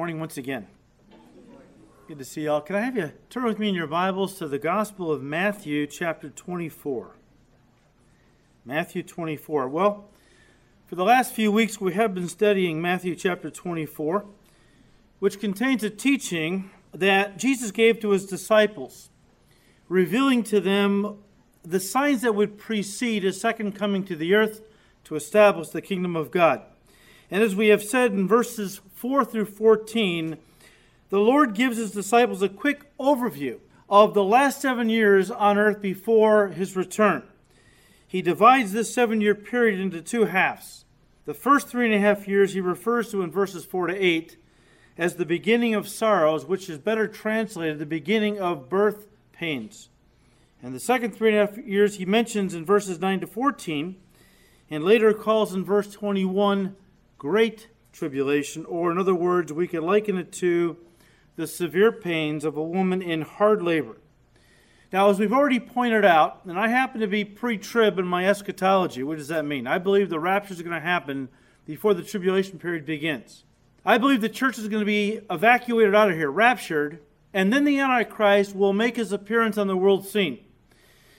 Morning once again. Good to see y'all. Can I have you turn with me in your Bibles to the Gospel of Matthew, chapter 24? Matthew 24. Well, for the last few weeks, we have been studying Matthew chapter 24, which contains a teaching that Jesus gave to his disciples, revealing to them the signs that would precede his second coming to the earth to establish the kingdom of God. And as we have said in verses 4 through 14, the Lord gives his disciples a quick overview of the last seven years on earth before his return. He divides this seven year period into two halves. The first three and a half years he refers to in verses 4 to 8 as the beginning of sorrows, which is better translated the beginning of birth pains. And the second three and a half years he mentions in verses 9 to 14, and later calls in verse 21 great tribulation, or in other words, we could liken it to the severe pains of a woman in hard labor. Now, as we've already pointed out, and I happen to be pre trib in my eschatology, what does that mean? I believe the rapture is going to happen before the tribulation period begins. I believe the church is going to be evacuated out of here, raptured, and then the Antichrist will make his appearance on the world scene.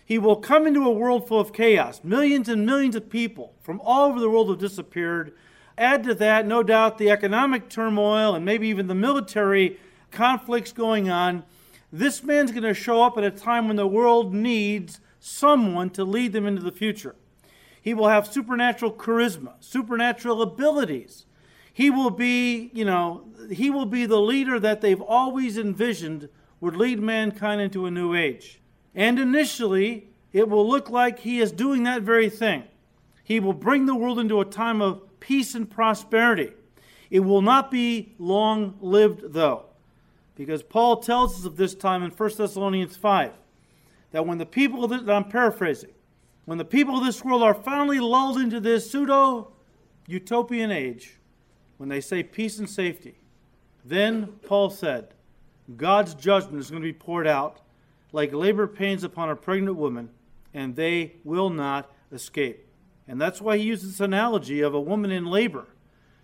He will come into a world full of chaos. Millions and millions of people from all over the world have disappeared. Add to that, no doubt, the economic turmoil and maybe even the military conflicts going on. This man's going to show up at a time when the world needs someone to lead them into the future. He will have supernatural charisma, supernatural abilities. He will be, you know, he will be the leader that they've always envisioned would lead mankind into a new age. And initially, it will look like he is doing that very thing. He will bring the world into a time of peace and prosperity. It will not be long lived, though, because Paul tells us of this time in 1 Thessalonians 5 that when the people of this, I'm paraphrasing, when the people of this world are finally lulled into this pseudo utopian age, when they say peace and safety, then, Paul said, God's judgment is going to be poured out like labor pains upon a pregnant woman, and they will not escape. And that's why he uses this analogy of a woman in labor.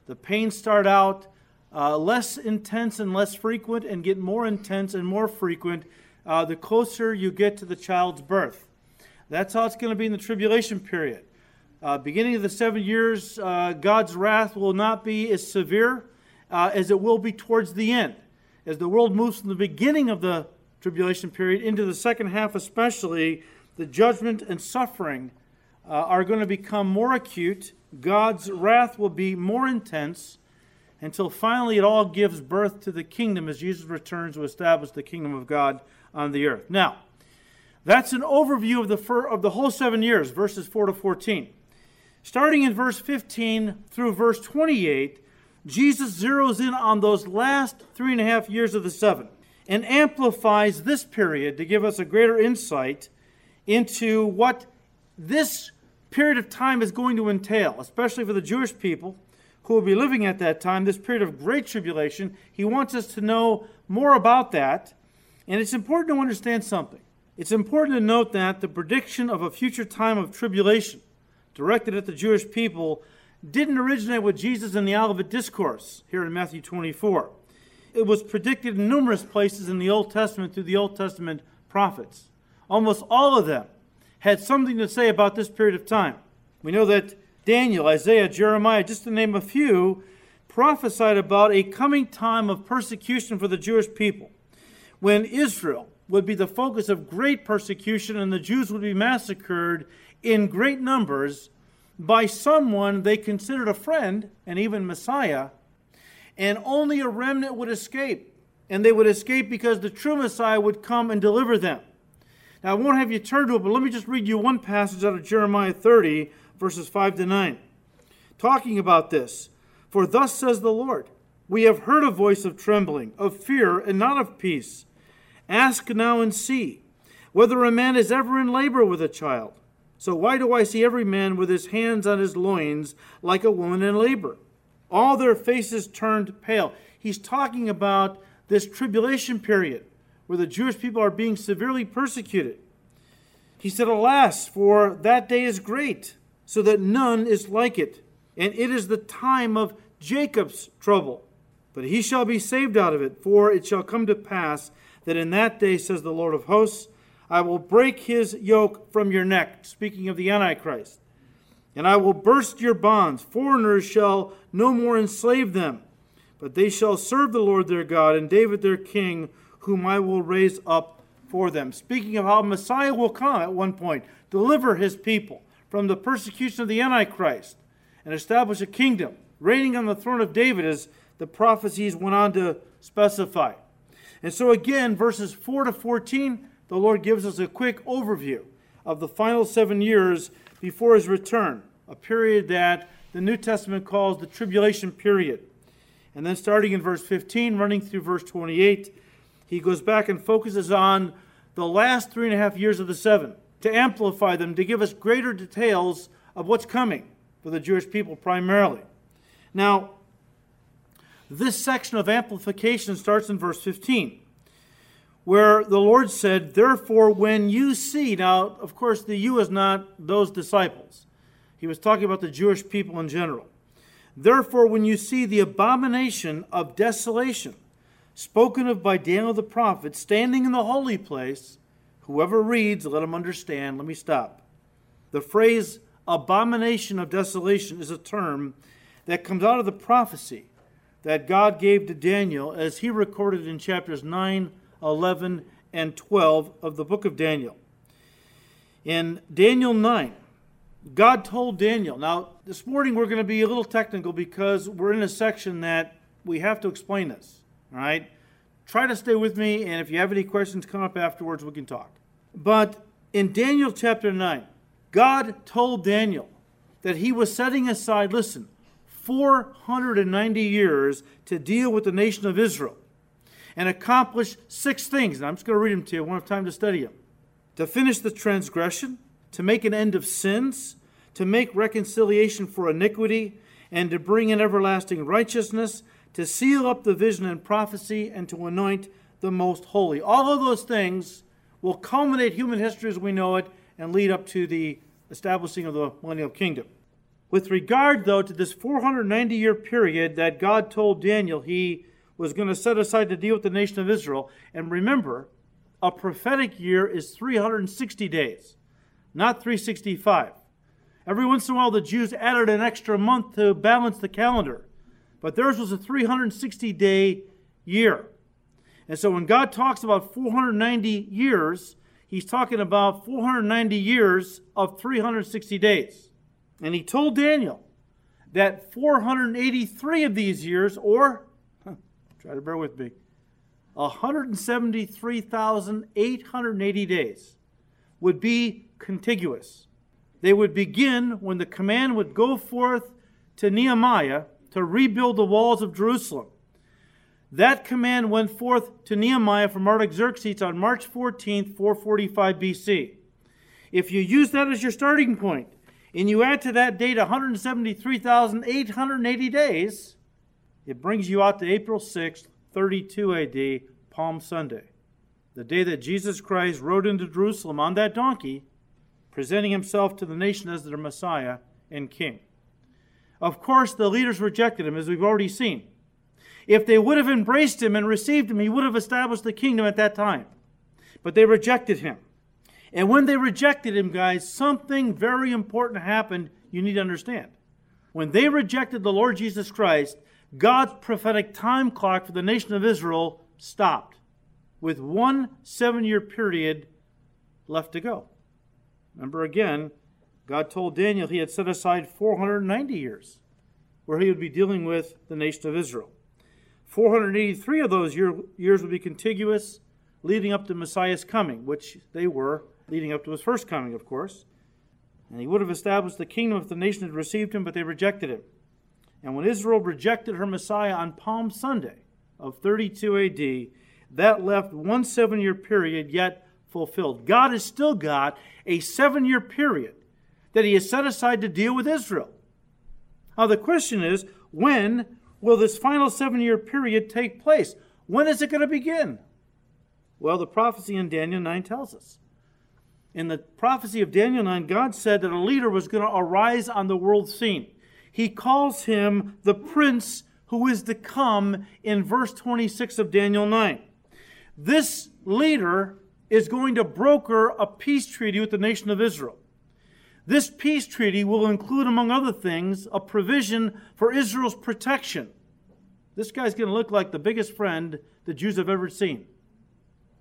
The pains start out uh, less intense and less frequent and get more intense and more frequent uh, the closer you get to the child's birth. That's how it's going to be in the tribulation period. Uh, beginning of the seven years, uh, God's wrath will not be as severe uh, as it will be towards the end. As the world moves from the beginning of the tribulation period into the second half, especially, the judgment and suffering uh, are going to become more acute. God's wrath will be more intense until finally it all gives birth to the kingdom as Jesus returns to establish the kingdom of God on the earth. Now, that's an overview of the, fir- of the whole seven years, verses 4 to 14. Starting in verse 15 through verse 28, Jesus zeroes in on those last three and a half years of the seven and amplifies this period to give us a greater insight into what this period of time is going to entail, especially for the Jewish people who will be living at that time, this period of great tribulation. He wants us to know more about that. And it's important to understand something. It's important to note that the prediction of a future time of tribulation directed at the Jewish people didn't originate with Jesus in the Olivet Discourse here in Matthew 24. It was predicted in numerous places in the Old Testament through the Old Testament prophets. Almost all of them had something to say about this period of time. We know that Daniel, Isaiah, Jeremiah, just to name a few, prophesied about a coming time of persecution for the Jewish people when Israel would be the focus of great persecution and the Jews would be massacred in great numbers by someone they considered a friend and even Messiah, and only a remnant would escape. And they would escape because the true Messiah would come and deliver them. Now, I won't have you turn to it, but let me just read you one passage out of Jeremiah 30, verses 5 to 9, talking about this. For thus says the Lord, We have heard a voice of trembling, of fear, and not of peace. Ask now and see whether a man is ever in labor with a child. So why do I see every man with his hands on his loins like a woman in labor? All their faces turned pale. He's talking about this tribulation period where the Jewish people are being severely persecuted. He said, Alas, for that day is great, so that none is like it. And it is the time of Jacob's trouble, but he shall be saved out of it. For it shall come to pass that in that day, says the Lord of hosts, I will break his yoke from your neck, speaking of the Antichrist, and I will burst your bonds. Foreigners shall no more enslave them, but they shall serve the Lord their God and David their king, whom I will raise up for them. Speaking of how Messiah will come at one point, deliver his people from the persecution of the Antichrist, and establish a kingdom, reigning on the throne of David as the prophecies went on to specify. And so, again, verses 4 to 14, the Lord gives us a quick overview of the final seven years before his return, a period that the New Testament calls the tribulation period. And then, starting in verse 15, running through verse 28, he goes back and focuses on the last three and a half years of the seven to amplify them, to give us greater details of what's coming for the Jewish people primarily. Now, this section of amplification starts in verse 15, where the Lord said, Therefore, when you see, now, of course, the you is not those disciples. He was talking about the Jewish people in general. Therefore, when you see the abomination of desolation, spoken of by Daniel the prophet, standing in the holy place, whoever reads, let him understand. Let me stop. The phrase abomination of desolation is a term that comes out of the prophecy that God gave to Daniel as he recorded in chapters 9, 11, and 12 of the book of Daniel. In Daniel 9, God told Daniel. Now, this morning we're going to be a little technical because we're in a section that we have to explain this. All right? Try to stay with me, and if you have any questions, come up afterwards, we can talk. But in Daniel chapter 9, God told Daniel that he was setting aside, listen, 490 years to deal with the nation of Israel and accomplish six things. And I'm just going to read them to you. I won't have time to study them. To finish the transgression, to make an end of sins, to make reconciliation for iniquity, and to bring in everlasting righteousness, to seal up the vision and prophecy, and to anoint the most holy. All of those things will culminate human history as we know it and lead up to the establishing of the millennial kingdom. With regard, though, to this 490 year period that God told Daniel he was going to set aside to deal with the nation of Israel, and remember, a prophetic year is 360 days, not 365. Every once in a while, the Jews added an extra month to balance the calendar, but theirs was a 360 day year. And so when God talks about 490 years, he's talking about 490 years of 360 days. And he told Daniel that 483 of these years, or try to bear with me, 173,880 days, would be contiguous. They would begin when the command would go forth to Nehemiah to rebuild the walls of Jerusalem. That command went forth to Nehemiah from Artaxerxes on March 14th, 445 BC. If you use that as your starting point, and you add to that date 173,880 days, it brings you out to April 6th, 32 AD, Palm Sunday, the day that Jesus Christ rode into Jerusalem on that donkey, presenting himself to the nation as their Messiah and King. Of course, the leaders rejected him, as we've already seen. If they would have embraced him and received him, he would have established the kingdom at that time. But they rejected him. And when they rejected him, guys, something very important happened you need to understand. When they rejected the Lord Jesus Christ, God's prophetic time clock for the nation of Israel stopped with one seven year period left to go. Remember again, God told Daniel he had set aside 490 years where he would be dealing with the nation of Israel. 483 of those year, years would be contiguous, leading up to Messiah's coming, which they were leading up to his first coming, of course. And he would have established the kingdom if the nation had received him, but they rejected him. And when Israel rejected her Messiah on Palm Sunday of 32 AD, that left one seven year period yet fulfilled. God has still got a seven year period that he has set aside to deal with Israel. Now, the question is when will this final seven year period take place? When is it going to begin? Well, the prophecy in Daniel 9 tells us in the prophecy of Daniel 9, God said that a leader was going to arise on the world scene. He calls him the Prince who is to come in verse 26 of Daniel 9. This leader is going to broker a peace treaty with the nation of Israel. This peace treaty will include, among other things, a provision for Israel's protection. This guy's going to look like the biggest friend the Jews have ever seen.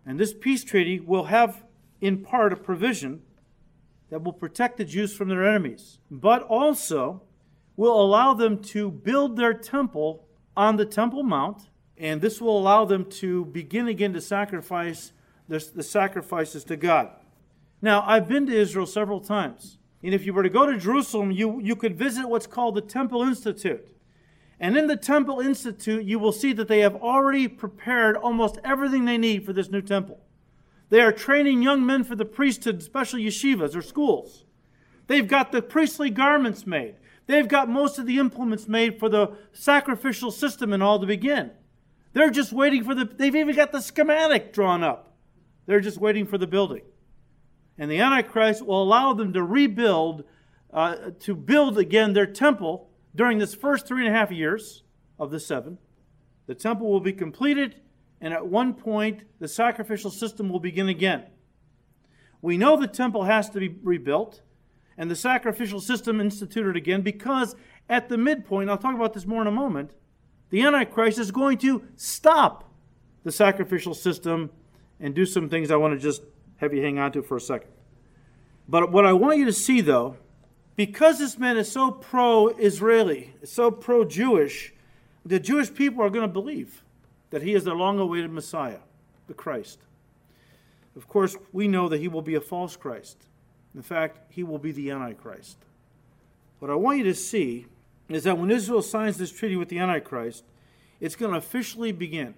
And this peace treaty will have, in part, a provision that will protect the Jews from their enemies, but also will allow them to build their temple on the Temple Mount, and this will allow them to begin again to sacrifice the, sacrifices to God. Now, I've been to Israel several times, and if you were to go to Jerusalem, you, you could visit what's called the Temple Institute. And in the Temple Institute, you will see that they have already prepared almost everything they need for this new temple. They are training young men for the priesthood, special yeshivas or schools. They've got the priestly garments made. They've got most of the implements made for the sacrificial system and all to begin. They're just waiting for the, they've even got the schematic drawn up. They're just waiting for the building. And the Antichrist will allow them to rebuild, uh, to build again their temple during this first three and a half years of the seven. The temple will be completed, and at one point, the sacrificial system will begin again. We know the temple has to be rebuilt and the sacrificial system instituted again because at the midpoint, I'll talk about this more in a moment, the Antichrist is going to stop the sacrificial system and do some things I want to just have you hang on to for a second. But what I want you to see, though, because this man is so pro Israeli, so pro Jewish, the Jewish people are going to believe that he is the long awaited Messiah, the Christ. Of course, we know that he will be a false Christ. In fact, he will be the Antichrist. What I want you to see is that when Israel signs this treaty with the Antichrist, it's going to officially begin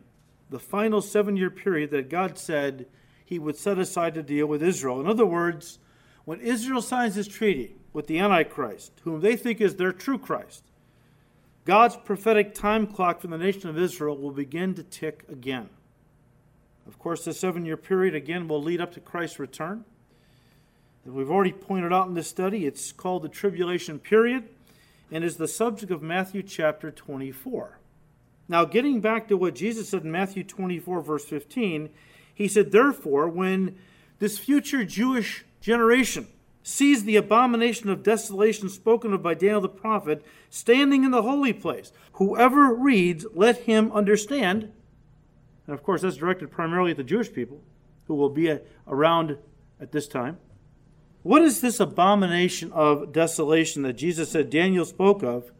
the final seven year period that God said he would set aside to deal with Israel. In other words, when Israel signs this treaty with the Antichrist, whom they think is their true Christ, God's prophetic time clock for the nation of Israel will begin to tick again. Of course, the seven year period again will lead up to Christ's return. As we've already pointed out in this study, it's called the tribulation period and is the subject of Matthew chapter 24. Now, getting back to what Jesus said in Matthew 24, verse 15, he said, Therefore, when this future Jewish generation sees the abomination of desolation spoken of by Daniel the prophet standing in the holy place, whoever reads, let him understand. And of course, that's directed primarily at the Jewish people who will be around at this time. What is this abomination of desolation that Jesus said Daniel spoke of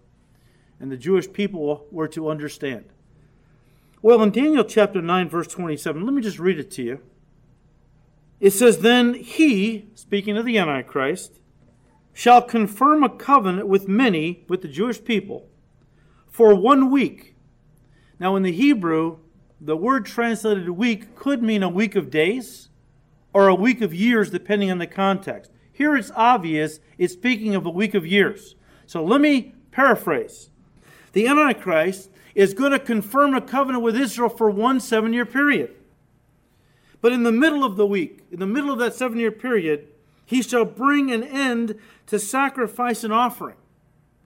and the Jewish people were to understand? Well, in Daniel chapter 9, verse 27, let me just read it to you. It says, Then he, speaking of the Antichrist, shall confirm a covenant with many, with the Jewish people, for one week. Now, in the Hebrew, the word translated week could mean a week of days or a week of years, depending on the context. Here it's obvious it's speaking of a week of years. So let me paraphrase. The Antichrist is going to confirm a covenant with Israel for one seven year period. But in the middle of the week, in the middle of that seven year period, he shall bring an end to sacrifice and offering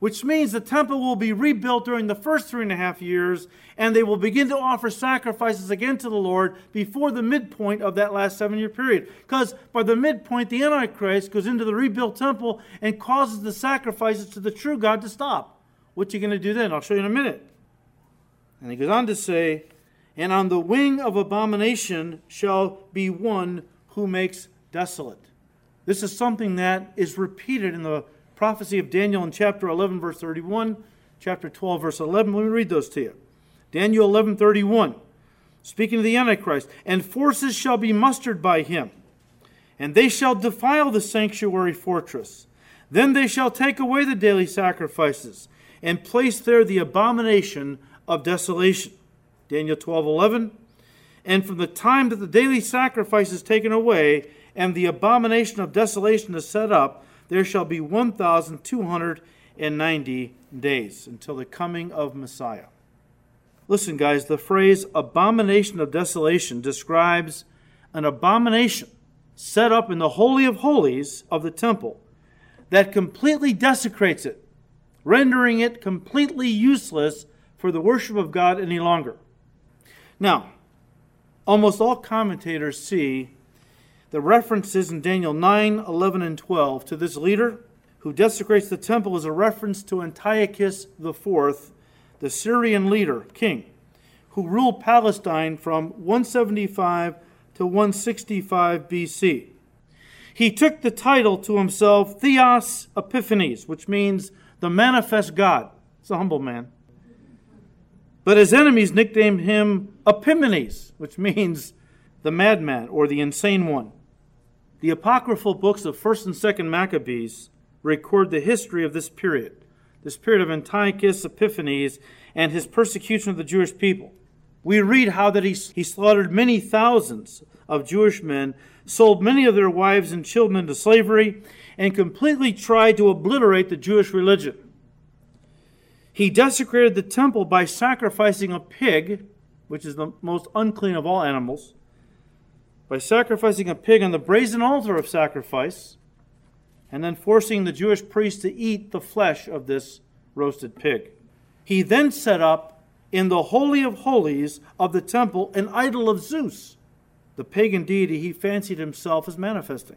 which means the temple will be rebuilt during the first three and a half years, and they will begin to offer sacrifices again to the Lord before the midpoint of that last seven year period. Because by the midpoint, the Antichrist goes into the rebuilt temple and causes the sacrifices to the true God to stop. What you going to do then? I'll show you in a minute. And he goes on to say, And on the wing of abomination shall be one who makes desolate. This is something that is repeated in the prophecy of Daniel in chapter 11, verse 31, chapter 12, verse 11. Let me read those to you. Daniel 11, 31. Speaking of the Antichrist, and forces shall be mustered by him, and they shall defile the sanctuary fortress. Then they shall take away the daily sacrifices, and place there the abomination of desolation. Daniel 12, 11. And from the time that the daily sacrifice is taken away, and the abomination of desolation is set up, there shall be 1,290 days until the coming of Messiah. Listen, guys, the phrase abomination of desolation describes an abomination set up in the Holy of Holies of the temple that completely desecrates it, rendering it completely useless for the worship of God any longer. Now, almost all commentators see the references in Daniel 9, 11, and 12 to this leader who desecrates the temple as a reference to Antiochus IV, the Syrian leader, king, who ruled Palestine from 175 to 165 BC. He took the title to himself Theos Epiphanes, which means the manifest God. It's a humble man. But his enemies nicknamed him Epimanes, which means the madman or the insane one. The apocryphal books of 1st and 2nd Maccabees record the history of this period, this period of Antiochus Epiphanes and his persecution of the Jewish people. We read how that he, he slaughtered many thousands of Jewish men, sold many of their wives and children into slavery, and completely tried to obliterate the Jewish religion. He desecrated the temple by sacrificing a pig, which is the most unclean of all animals, by sacrificing a pig on the brazen altar of sacrifice, and then forcing the Jewish priests to eat the flesh of this roasted pig. He then set up in the Holy of Holies of the temple an idol of Zeus, the pagan deity he fancied himself as manifesting.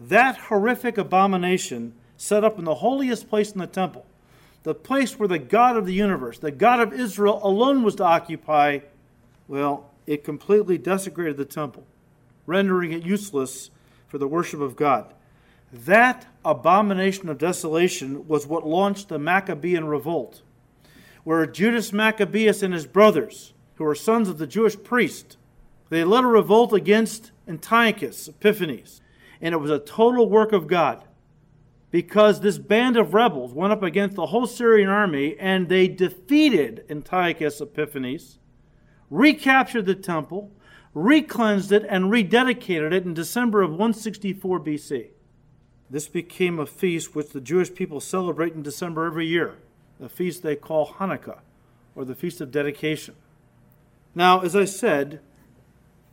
That horrific abomination set up in the holiest place in the temple the place where the God of the universe, the God of Israel alone was to occupy, well, it completely desecrated the temple, rendering it useless for the worship of God. That abomination of desolation was what launched the Maccabean revolt, where Judas Maccabeus and his brothers, who were sons of the Jewish priest, they led a revolt against Antiochus Epiphanes, and it was a total work of God because this band of rebels went up against the whole Syrian army and they defeated Antiochus Epiphanes, recaptured the temple, recleansed it, and rededicated it in December of 164 BC. This became a feast which the Jewish people celebrate in December every year, a feast they call Hanukkah, or the Feast of Dedication. Now, as I said,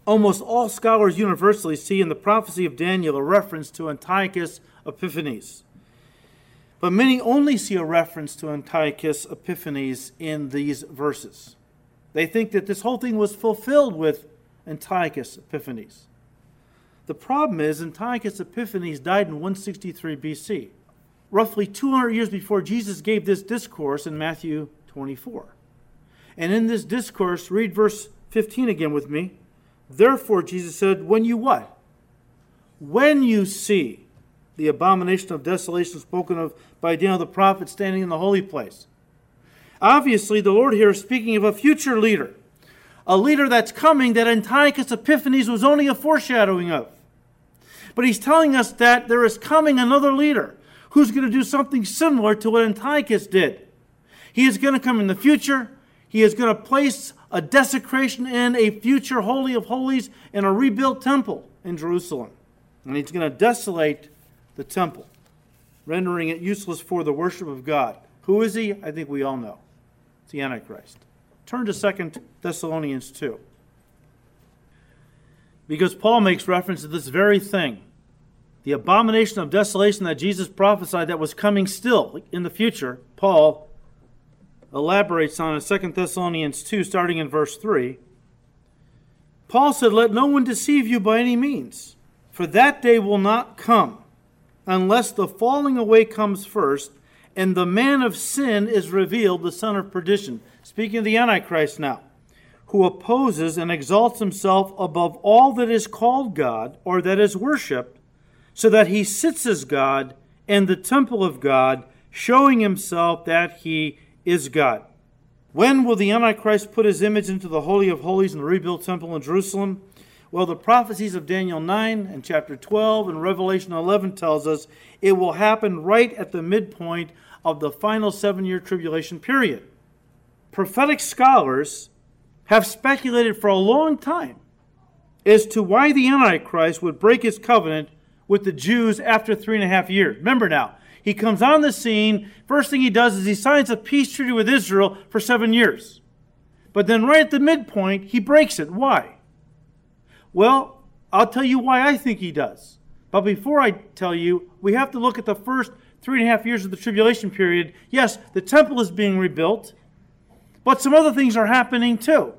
almost all scholars universally see in the prophecy of Daniel a reference to Antiochus Epiphanes. But many only see a reference to Antiochus Epiphanes in these verses. They think that this whole thing was fulfilled with Antiochus Epiphanes. The problem is, Antiochus Epiphanes died in 163 BC, roughly 200 years before Jesus gave this discourse in Matthew 24. And in this discourse, read verse 15 again with me. Therefore, Jesus said, When you what? When you see the abomination of desolation spoken of by Daniel the prophet standing in the holy place. Obviously, the Lord here is speaking of a future leader, a leader that's coming that Antiochus Epiphanes was only a foreshadowing of. But he's telling us that there is coming another leader who's going to do something similar to what Antiochus did. He is going to come in the future. He is going to place a desecration in a future Holy of Holies in a rebuilt temple in Jerusalem. And he's going to desolate the temple, rendering it useless for the worship of God. Who is he? I think we all know. It's the Antichrist. Turn to 2 Thessalonians 2. Because Paul makes reference to this very thing the abomination of desolation that Jesus prophesied that was coming still in the future. Paul elaborates on in 2 Thessalonians 2, starting in verse 3. Paul said, Let no one deceive you by any means, for that day will not come unless the falling away comes first and the man of sin is revealed, the son of perdition. Speaking of the Antichrist now, who opposes and exalts himself above all that is called God or that is worshiped, so that he sits as God in the temple of God, showing himself that he is God. When will the Antichrist put his image into the Holy of Holies in the rebuilt temple in Jerusalem? Well, the prophecies of Daniel 9 and chapter 12 and Revelation 11 tells us it will happen right at the midpoint of the final seven year tribulation period. Prophetic scholars have speculated for a long time as to why the Antichrist would break his covenant with the Jews after three and a half years. Remember now, he comes on the scene. First thing he does is he signs a peace treaty with Israel for seven years. But then, right at the midpoint, he breaks it. Why? Well, I'll tell you why I think he does. But before I tell you, we have to look at the first three and a half years of the tribulation period. Yes, the temple is being rebuilt, But some other things are happening too.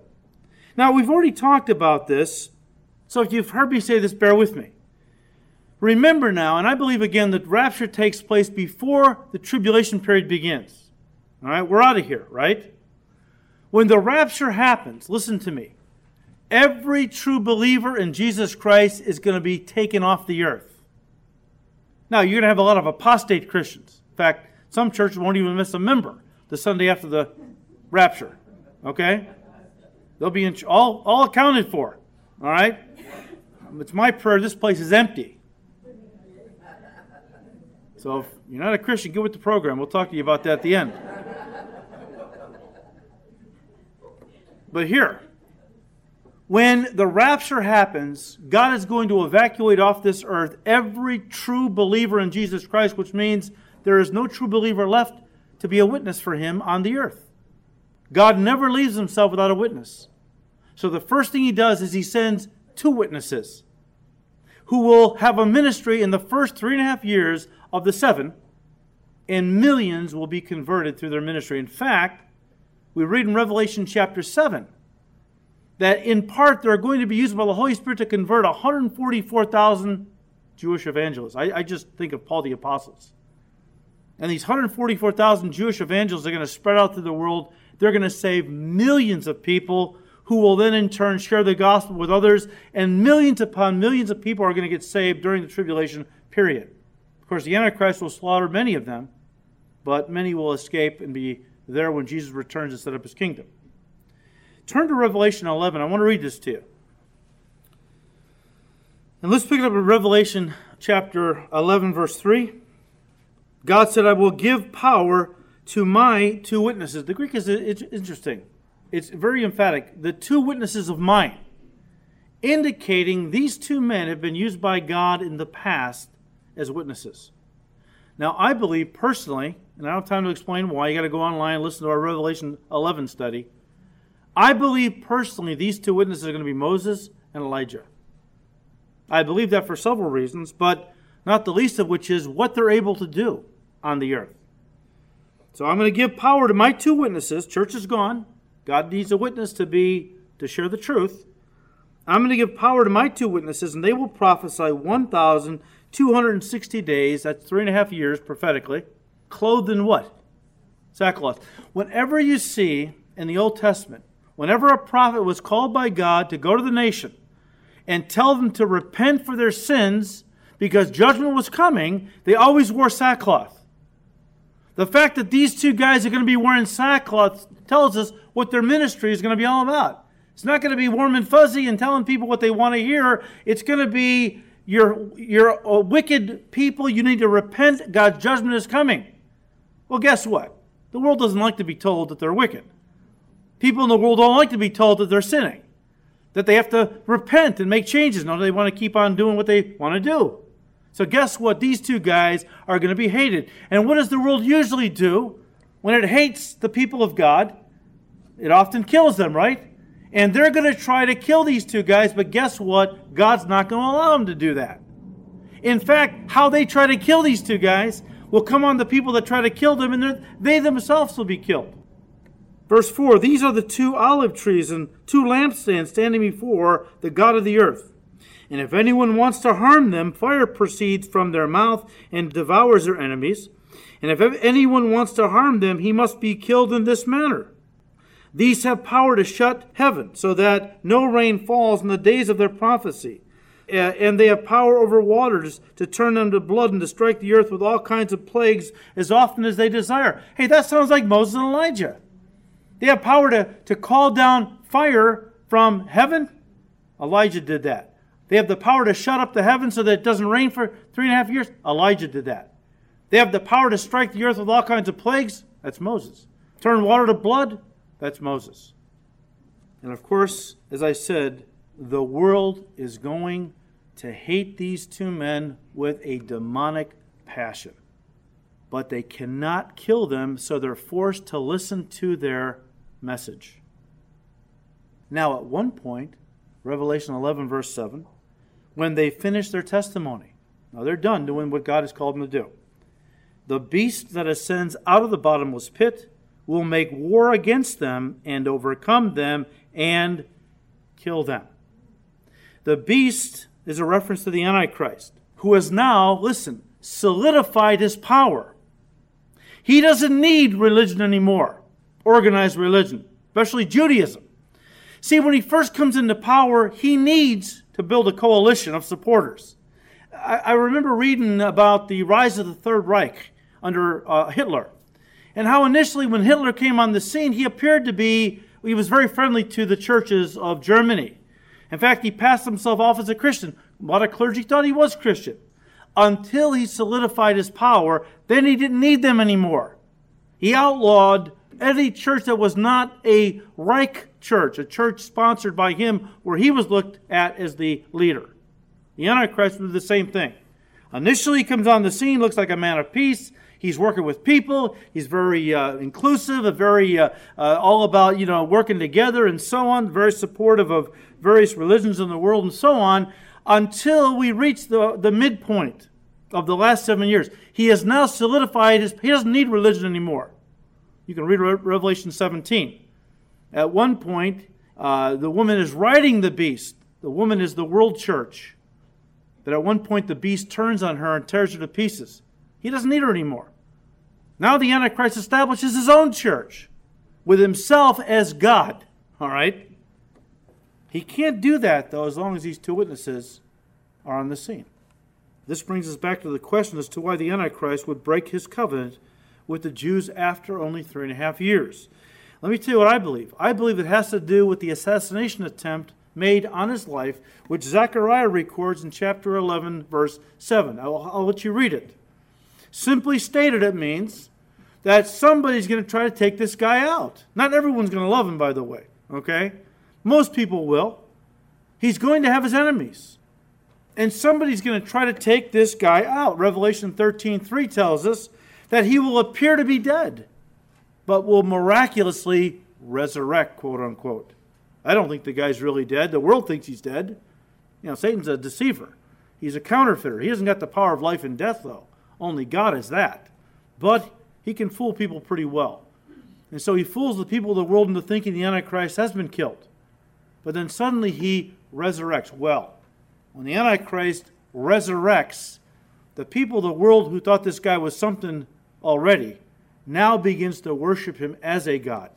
Now, we've already talked about this, so if you've heard me say this, bear with me. Remember now, and I believe again that rapture takes place before the tribulation period begins. All right, we're out of here, right? When the rapture happens, listen to me. Every true believer in Jesus Christ is going to be taken off the earth. Now, you're going to have a lot of apostate Christians. In fact, some churches won't even miss a member the Sunday after the rapture. Okay? They'll be in, all, all accounted for. All right? It's my prayer this place is empty. So if you're not a Christian, get with the program. We'll talk to you about that at the end. But here, when the rapture happens, God is going to evacuate off this earth every true believer in Jesus Christ, which means there is no true believer left to be a witness for him on the earth. God never leaves himself without a witness. So the first thing he does is he sends two witnesses who will have a ministry in the first three and a half years of the seven, and millions will be converted through their ministry. In fact, we read in Revelation chapter 7 that in part they're going to be used by the Holy Spirit to convert 144,000 Jewish evangelists. I, I, just think of Paul the Apostles. And these 144,000 Jewish evangelists are going to spread out through the world. They're going to save millions of people who will then in turn share the gospel with others. And millions upon millions of people are going to get saved during the tribulation period. Of course, the Antichrist will slaughter many of them, but many will escape and be there when Jesus returns to set up his kingdom. Turn to Revelation 11. I want to read this to you. And let's pick it up in Revelation chapter 11, verse 3. God said, I will give power to my two witnesses. The Greek is interesting. It's very emphatic. The two witnesses of mine, indicating these two men have been used by God in the past as witnesses. Now, I believe personally, and I don't have time to explain why, you got to go online and listen to our Revelation 11 study. I believe personally these two witnesses are going to be Moses and Elijah. I believe that for several reasons, but not the least of which is what they're able to do on the earth. So I'm going to give power to my two witnesses. Church is gone. God needs a witness to be to share the truth. I'm going to give power to my two witnesses, and they will prophesy 1,260 days. That's three and a half years prophetically clothed in what? Sackcloth. Whenever you see in the Old Testament, whenever a prophet was called by God to go to the nation and tell them to repent for their sins because judgment was coming, they always wore sackcloth. The fact that these two guys are going to be wearing sackcloth tells us what their ministry is going to be all about. It's not going to be warm and fuzzy and telling people what they want to hear. It's going to be you're, you're a uh, wicked people. You need to repent. God's judgment is coming. Well, guess what? The world doesn't like to be told that they're wicked. People in the world don't like to be told that they're sinning, that they have to repent and make changes. No, they want to keep on doing what they want to do. So, guess what? These two guys are going to be hated. And what does the world usually do when it hates the people of God? It often kills them, right? And they're going to try to kill these two guys, but guess what? God's not going to allow them to do that. In fact, how they try to kill these two guys will come on the people that try to kill them, and they themselves will be killed. Verse 4 These are the two olive trees and two lampstands standing before the God of the earth. And if anyone wants to harm them, fire proceeds from their mouth and devours their enemies. And if anyone wants to harm them, he must be killed in this manner. These have power to shut heaven, so that no rain falls in the days of their prophecy and they have power over waters to turn them to blood and to strike the earth with all kinds of plagues as often as they desire. Hey, that sounds like Moses and Elijah. They have power to, to call down fire from heaven. Elijah did that. They have the power to shut up the heavens so that it doesn't rain for three and a half years. Elijah did that. They have the power to strike the earth with all kinds of plagues. That's Moses. Turn water to blood. That's Moses. And of course, as I said, the world is going to hate these two men with a demonic passion. But they cannot kill them, so they're forced to listen to their message. Now, at one point, Revelation 11, verse 7, when they finish their testimony, now they're done doing what God has called them to do. The beast that ascends out of the bottomless pit will make war against them and overcome them and kill them. The beast is a reference to the Antichrist, who has now, listen, solidified his power. He doesn't need religion anymore, organized religion, especially Judaism. See, when he first comes into power, he needs to build a coalition of supporters. I, I remember reading about the rise of the Third Reich under uh, Hitler, and how initially, when Hitler came on the scene, he appeared to be, he was very friendly to the churches of Germany. In fact, he passed himself off as a Christian. A lot of clergy thought he was Christian. Until he solidified his power, then he didn't need them anymore. He outlawed any church that was not a Reich church, a church sponsored by him, where he was looked at as the leader. The Antichrist will do the same thing. Initially, he comes on the scene, looks like a man of peace. He's working with people. He's very uh, inclusive, very uh, uh, all about you know working together and so on. Very supportive of various religions in the world and so on. Until we reach the the midpoint of the last seven years, he has now solidified his. He doesn't need religion anymore. You can read Revelation 17. At one point, uh, the woman is riding the beast. The woman is the world church. That at one point the beast turns on her and tears her to pieces. He doesn't need her anymore. Now the Antichrist establishes his own church with himself as God. All right? He can't do that, though, as long as these two witnesses are on the scene. This brings us back to the question as to why the Antichrist would break his covenant with the Jews after only three and a half years. Let me tell you what I believe. I believe it has to do with the assassination attempt made on his life, which Zechariah records in chapter 11, verse 7. I'll, I'll let you read it. Simply stated, it means that somebody's going to try to take this guy out. Not everyone's going to love him, by the way, okay? Most people will. He's going to have his enemies. And somebody's going to try to take this guy out. Revelation 13 3 tells us that he will appear to be dead, but will miraculously resurrect, quote unquote. I don't think the guy's really dead. The world thinks he's dead. You know, Satan's a deceiver. He's a counterfeiter. He hasn't got the power of life and death, though. Only God is that. But he can fool people pretty well. And so he fools the people of the world into thinking the Antichrist has been killed. But then suddenly he resurrects. Well, when the Antichrist resurrects, the people of the world who thought this guy was something already now begins to worship him as a God.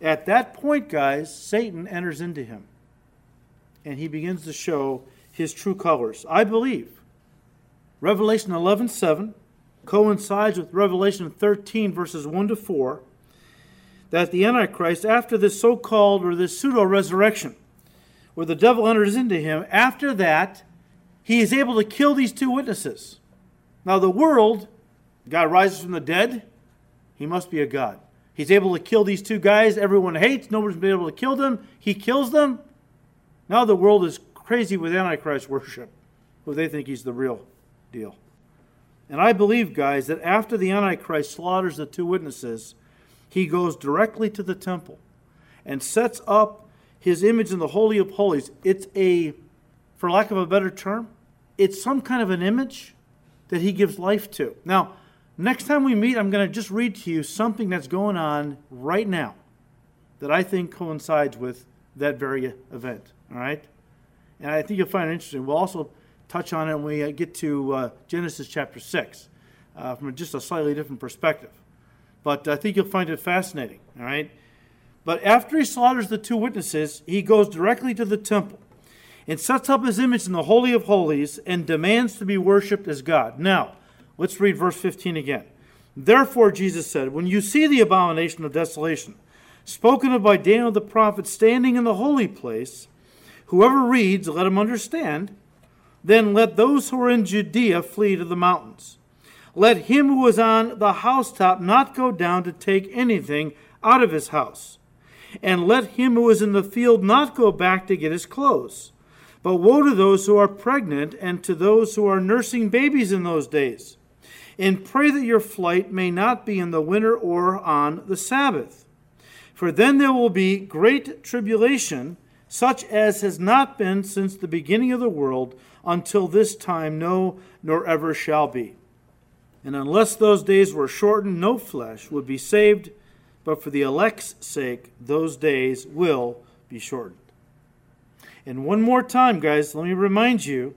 At that point, guys, Satan enters into him and he begins to show his true colors. I believe Revelation 11:7 coincides with Revelation 13 verses 1 to 4 that the antichrist after this so-called or this pseudo resurrection where the devil enters into him after that he is able to kill these two witnesses. Now the world God rises from the dead, he must be a god. He's able to kill these two guys everyone hates. Nobody's been able to kill them. He kills them. Now the world is crazy with Antichrist worship, who they think he's the real deal. And I believe, guys, that after the Antichrist slaughters the two witnesses, he goes directly to the temple and sets up his image in the Holy of Holies. It's a, for lack of a better term, it's some kind of an image that he gives life to. Now, Next time we meet, I'm going to just read to you something that's going on right now that I think coincides with that very event. All right? And I think you'll find it interesting. We'll also touch on it when we get to uh, Genesis chapter 6 uh, from just a slightly different perspective. But I think you'll find it fascinating. All right? But after he slaughters the two witnesses, he goes directly to the temple and sets up his image in the Holy of Holies and demands to be worshiped as God. Now, Let's read verse 15 again. Therefore, Jesus said, When you see the abomination of desolation, spoken of by Daniel the prophet, standing in the holy place, whoever reads, let him understand. Then let those who are in Judea flee to the mountains. Let him who is on the housetop not go down to take anything out of his house. And let him who is in the field not go back to get his clothes. But woe to those who are pregnant and to those who are nursing babies in those days and pray that your flight may not be in the winter or on the Sabbath. For then there will be great tribulation, such as has not been since the beginning of the world until this time, no, nor ever shall be. And unless those days were shortened, no flesh would be saved, but for the elect's sake, those days will be shortened. And one more time, guys, let me remind you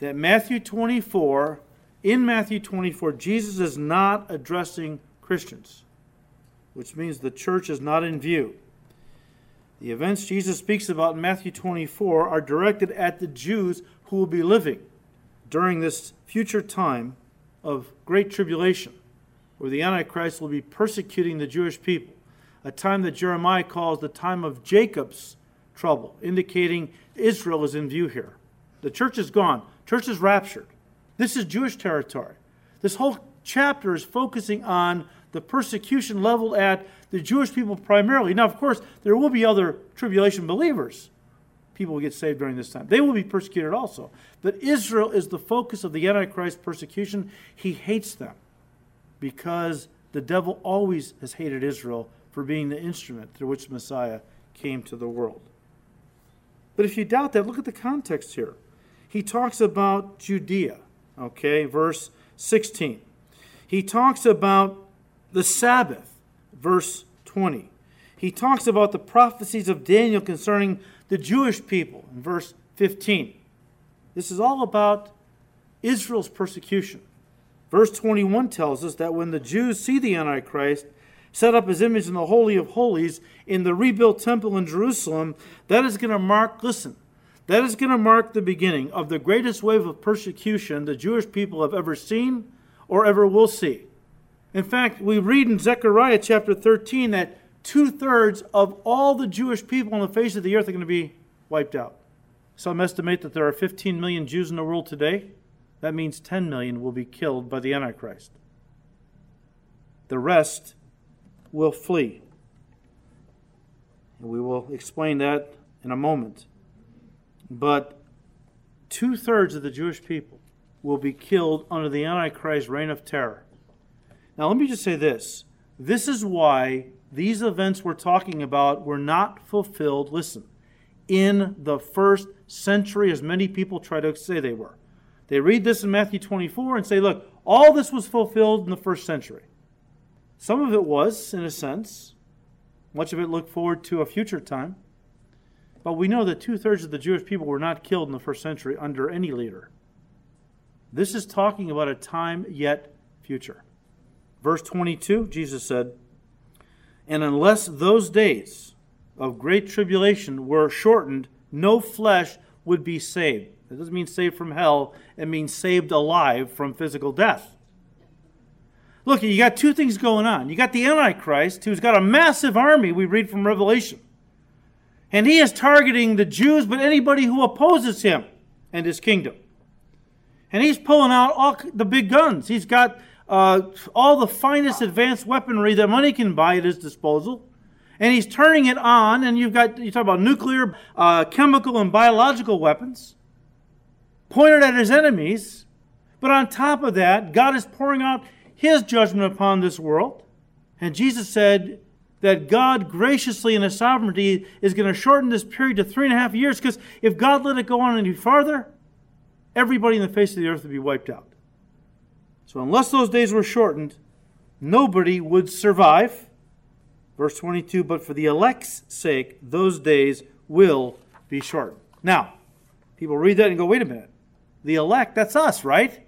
that Matthew 24, in Matthew 24, Jesus is not addressing Christians, which means the church is not in view. The events Jesus speaks about in Matthew 24 are directed at the Jews who will be living during this future time of great tribulation, where the Antichrist will be persecuting the Jewish people, a time that Jeremiah calls the time of Jacob's trouble, indicating Israel is in view here. The church is gone, church is raptured. This is Jewish territory. This whole chapter is focusing on the persecution leveled at the Jewish people primarily. Now, of course, there will be other tribulation believers. People will get saved during this time. They will be persecuted also. But Israel is the focus of the Antichrist persecution. He hates them because the devil always has hated Israel for being the instrument through which Messiah came to the world. But if you doubt that, look at the context here. He talks about Judea, okay, verse 16. He talks about the Sabbath, verse 20. He talks about the prophecies of Daniel concerning the Jewish people in verse 15. This is all about Israel's persecution. Verse 21 tells us that when the Jews see the Antichrist set up his image in the Holy of Holies in the rebuilt temple in Jerusalem, that is going to mark, listen, that is going to mark the beginning of the greatest wave of persecution the Jewish people have ever seen or ever will see. In fact, we read in Zechariah chapter 13 that two thirds of all the Jewish people on the face of the earth are going to be wiped out. Some estimate that there are 15 million Jews in the world today. That means 10 million will be killed by the Antichrist. The rest will flee. And we will explain that in a moment. But two thirds of the Jewish people will be killed under the Antichrist reign of terror. Now, let me just say this. This is why these events we're talking about were not fulfilled, listen, in the first century, as many people try to say they were. They read this in Matthew 24 and say, look, all this was fulfilled in the first century. Some of it was, in a sense. Much of it looked forward to a future time. But we know that two thirds of the Jewish people were not killed in the first century under any leader. This is talking about a time yet future. Verse 22, Jesus said, And unless those days of great tribulation were shortened, no flesh would be saved. That doesn't mean saved from hell, it means saved alive from physical death. Look, you got two things going on. You got the Antichrist, who's got a massive army, we read from Revelation. And he is targeting the Jews, but anybody who opposes him and his kingdom. And he's pulling out all the big guns. He's got uh, all the finest advanced weaponry that money can buy at his disposal. And he's turning it on, and you've got, you talk about nuclear, uh, chemical, and biological weapons pointed at his enemies. But on top of that, God is pouring out his judgment upon this world. And Jesus said that God graciously in his sovereignty is going to shorten this period to three and a half years because if God let it go on any farther, everybody in the face of the earth would be wiped out. So, unless those days were shortened, nobody would survive. Verse 22 But for the elect's sake, those days will be shortened. Now, people read that and go, wait a minute. The elect, that's us, right?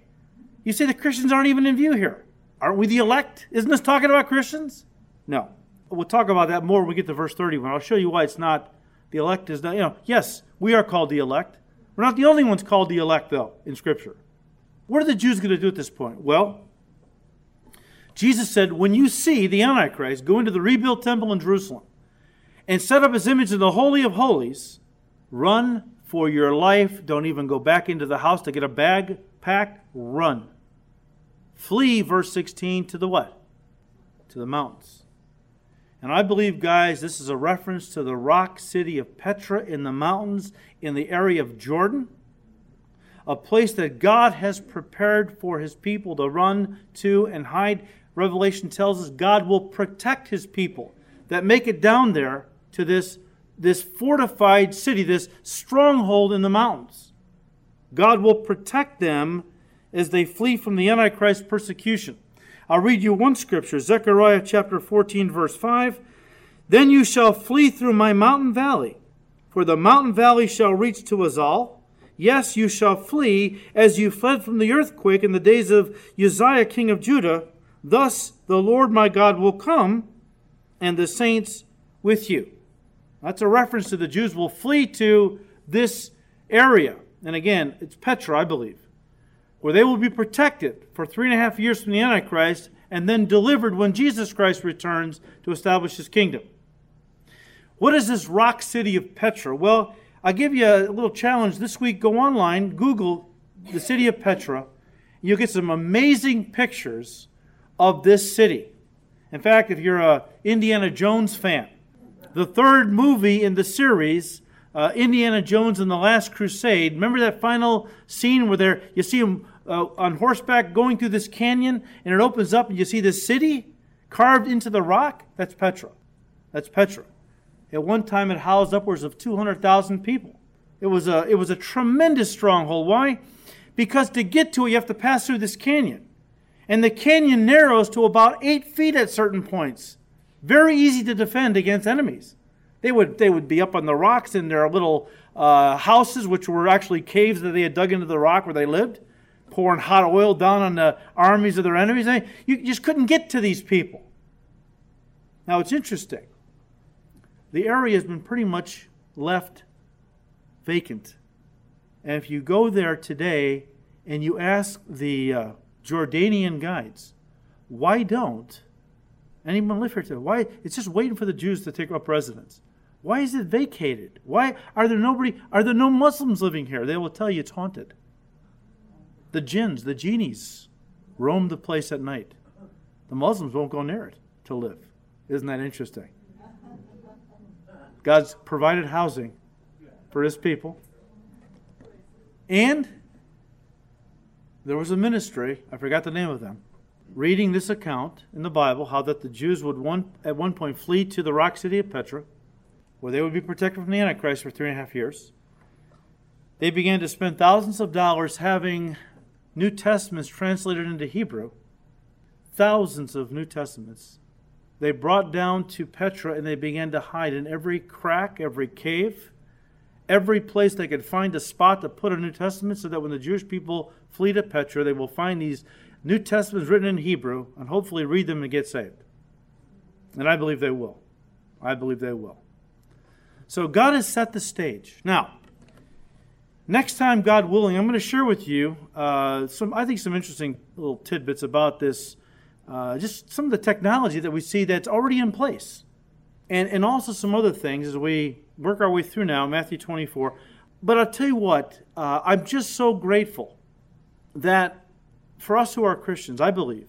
You say the Christians aren't even in view here. Aren't we the elect? Isn't this talking about Christians? No. We'll talk about that more when we get to verse 31. I'll show you why it's not the elect is not, you know, yes, we are called the elect. We're not the only ones called the elect, though, in Scripture. What are the Jews going to do at this point? Well, Jesus said, when you see the Antichrist go into the rebuilt temple in Jerusalem and set up his image in the Holy of Holies, run for your life. Don't even go back into the house to get a bag packed. Run. Flee, verse 16, to the what? To the mountains. And I believe, guys, this is a reference to the rock city of Petra in the mountains in the area of Jordan a place that God has prepared for his people to run to and hide. Revelation tells us God will protect his people that make it down there to this, this fortified city, this stronghold in the mountains. God will protect them as they flee from the Antichrist persecution. I'll read you one scripture Zechariah chapter 14, verse 5. Then you shall flee through my mountain valley, for the mountain valley shall reach to Azal. Yes, you shall flee as you fled from the earthquake in the days of Uzziah king of Judah. Thus the Lord my God will come, and the saints with you. That's a reference to the Jews will flee to this area. And again, it's Petra, I believe, where they will be protected for three and a half years from the Antichrist and then delivered when Jesus Christ returns to establish his kingdom. What is this rock city of Petra? Well, I'll give you a little challenge this week. Go online, Google the city of Petra. You'll get some amazing pictures of this city. In fact, if you're a Indiana Jones fan, the third movie in the series, uh, Indiana Jones and the Last Crusade, remember that final scene where there you see him uh, on horseback going through this canyon and it opens up and you see this city carved into the rock? That's Petra. That's Petra. At one time, it housed upwards of 200,000 people. It was, a, it was a tremendous stronghold. Why? Because to get to it, you have to pass through this canyon. And the canyon narrows to about eight feet at certain points. Very easy to defend against enemies. They would, they would be up on the rocks in their little uh, houses, which were actually caves that they had dug into the rock where they lived, pouring hot oil down on the armies of their enemies. I mean, you just couldn't get to these people. Now, it's interesting the area has been pretty much left vacant. And if you go there today and you ask the uh, Jordanian guides, why don't anyone live here today? Why it's just waiting for the Jews to take up residence. Why is it vacated? Why are there nobody are there no Muslims living here? They will tell you it's haunted. The jinns, the genies, roam the place at night. The Muslims won't go near it to live. Isn't that interesting? God's provided housing for his people. And there was a ministry, I forgot the name of them, reading this account in the Bible how that the Jews would one, at one point flee to the rock city of Petra, where they would be protected from the Antichrist for three and a half years. They began to spend thousands of dollars having New Testaments translated into Hebrew, thousands of New Testaments they brought down to Petra and they began to hide in every crack, every cave, every place they could find a spot to put a New Testament so that when the Jewish people flee to Petra, they will find these New Testaments written in Hebrew and hopefully read them and get saved. And I believe they will. I believe they will. So God has set the stage. Now, next time, God willing, I'm going to share with you uh, some, I think, some interesting little tidbits about this uh, just some of the technology that we see that's already in place. And, and also some other things as we work our way through now, Matthew 24. But I'll tell you what, uh, I'm just so grateful that for us who are Christians, I believe,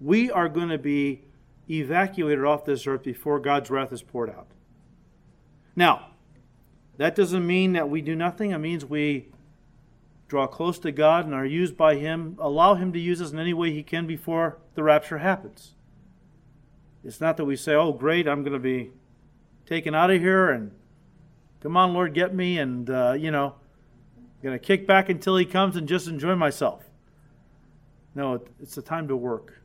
we are going to be evacuated off this earth before God's wrath is poured out. Now, that doesn't mean that we do nothing. It means we draw close to God and are used by Him, allow Him to use us in any way He can before the rapture happens. It's not that we say, oh, great, I'm going to be taken out of here and come on, Lord, get me, and, uh, you know, I'm going to kick back until He comes and just enjoy myself. No, it's a time to work.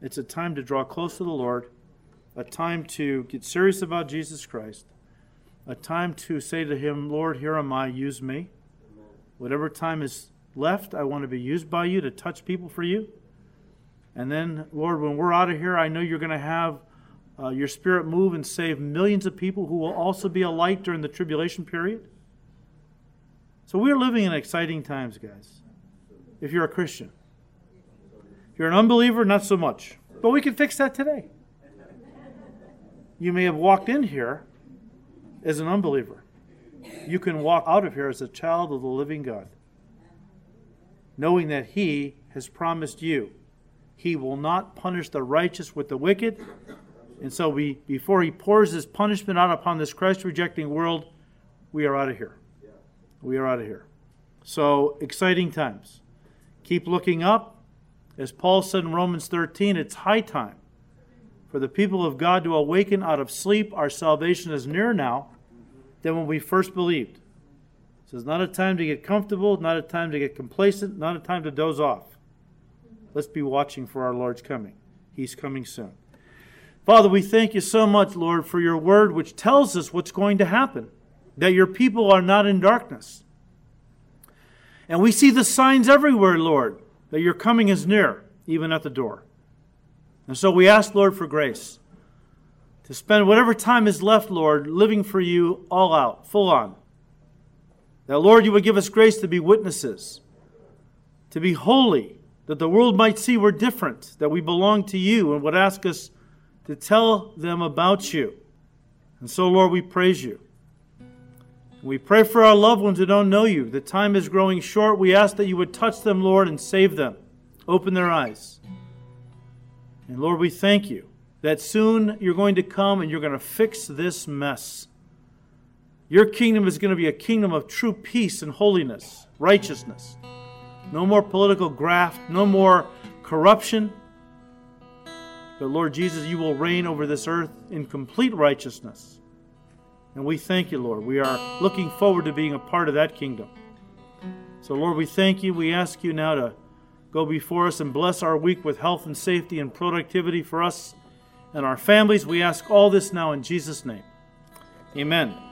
It's a time to draw close to the Lord, a time to get serious about Jesus Christ, a time to say to Him, Lord, here am I, use me. Whatever time is left, I want to be used by you to touch people for you. And then, Lord, when we're out of here, I know you're going to have uh, your spirit move and save millions of people who will also be a light during the tribulation period. So we're living in exciting times, guys, if you're a Christian. If you're an unbeliever, not so much. But we can fix that today. You may have walked in here as an unbeliever you can walk out of here as a child of the living God, knowing that He has promised you He will not punish the righteous with the wicked. And so, we, before He pours His punishment out upon this Christ rejecting world, we are out of here. We are out of here. So, exciting times. Keep looking up. As Paul said in Romans 13, it's high time for the people of God to awaken out of sleep. Our salvation is near now than when we first believed. So it's not a time to get comfortable, not a time to get complacent, not a time to doze off. Let's be watching for our Lord's coming. He's coming soon. Father, we thank you so much, Lord, for your word which tells us what's going to happen, that your people are not in darkness. And we see the signs everywhere, Lord, that your coming is near, even at the door. And so we ask, Lord, for grace to spend whatever time is left, Lord, living for you all out, full on. That, Lord, you would give us grace to be witnesses, to be holy, that the world might see we're different, that we belong to you, and would ask us to tell them about you. And so, Lord, we praise you. We pray for our loved ones who don't know you. The time is growing short. We ask that you would touch them, Lord, and save them. Open their eyes. And Lord, we thank you that soon you're going to come and you're going to fix this mess. Your kingdom is going to be a kingdom of true peace and holiness, righteousness. No more political graft, no more corruption. But Lord Jesus, you will reign over this earth in complete righteousness. And we thank you, Lord. We are looking forward to being a part of that kingdom. So, Lord, we thank you. We ask you now to go before us and bless our week with health and safety and productivity for us and our families. We ask all this now in Jesus' name. Amen.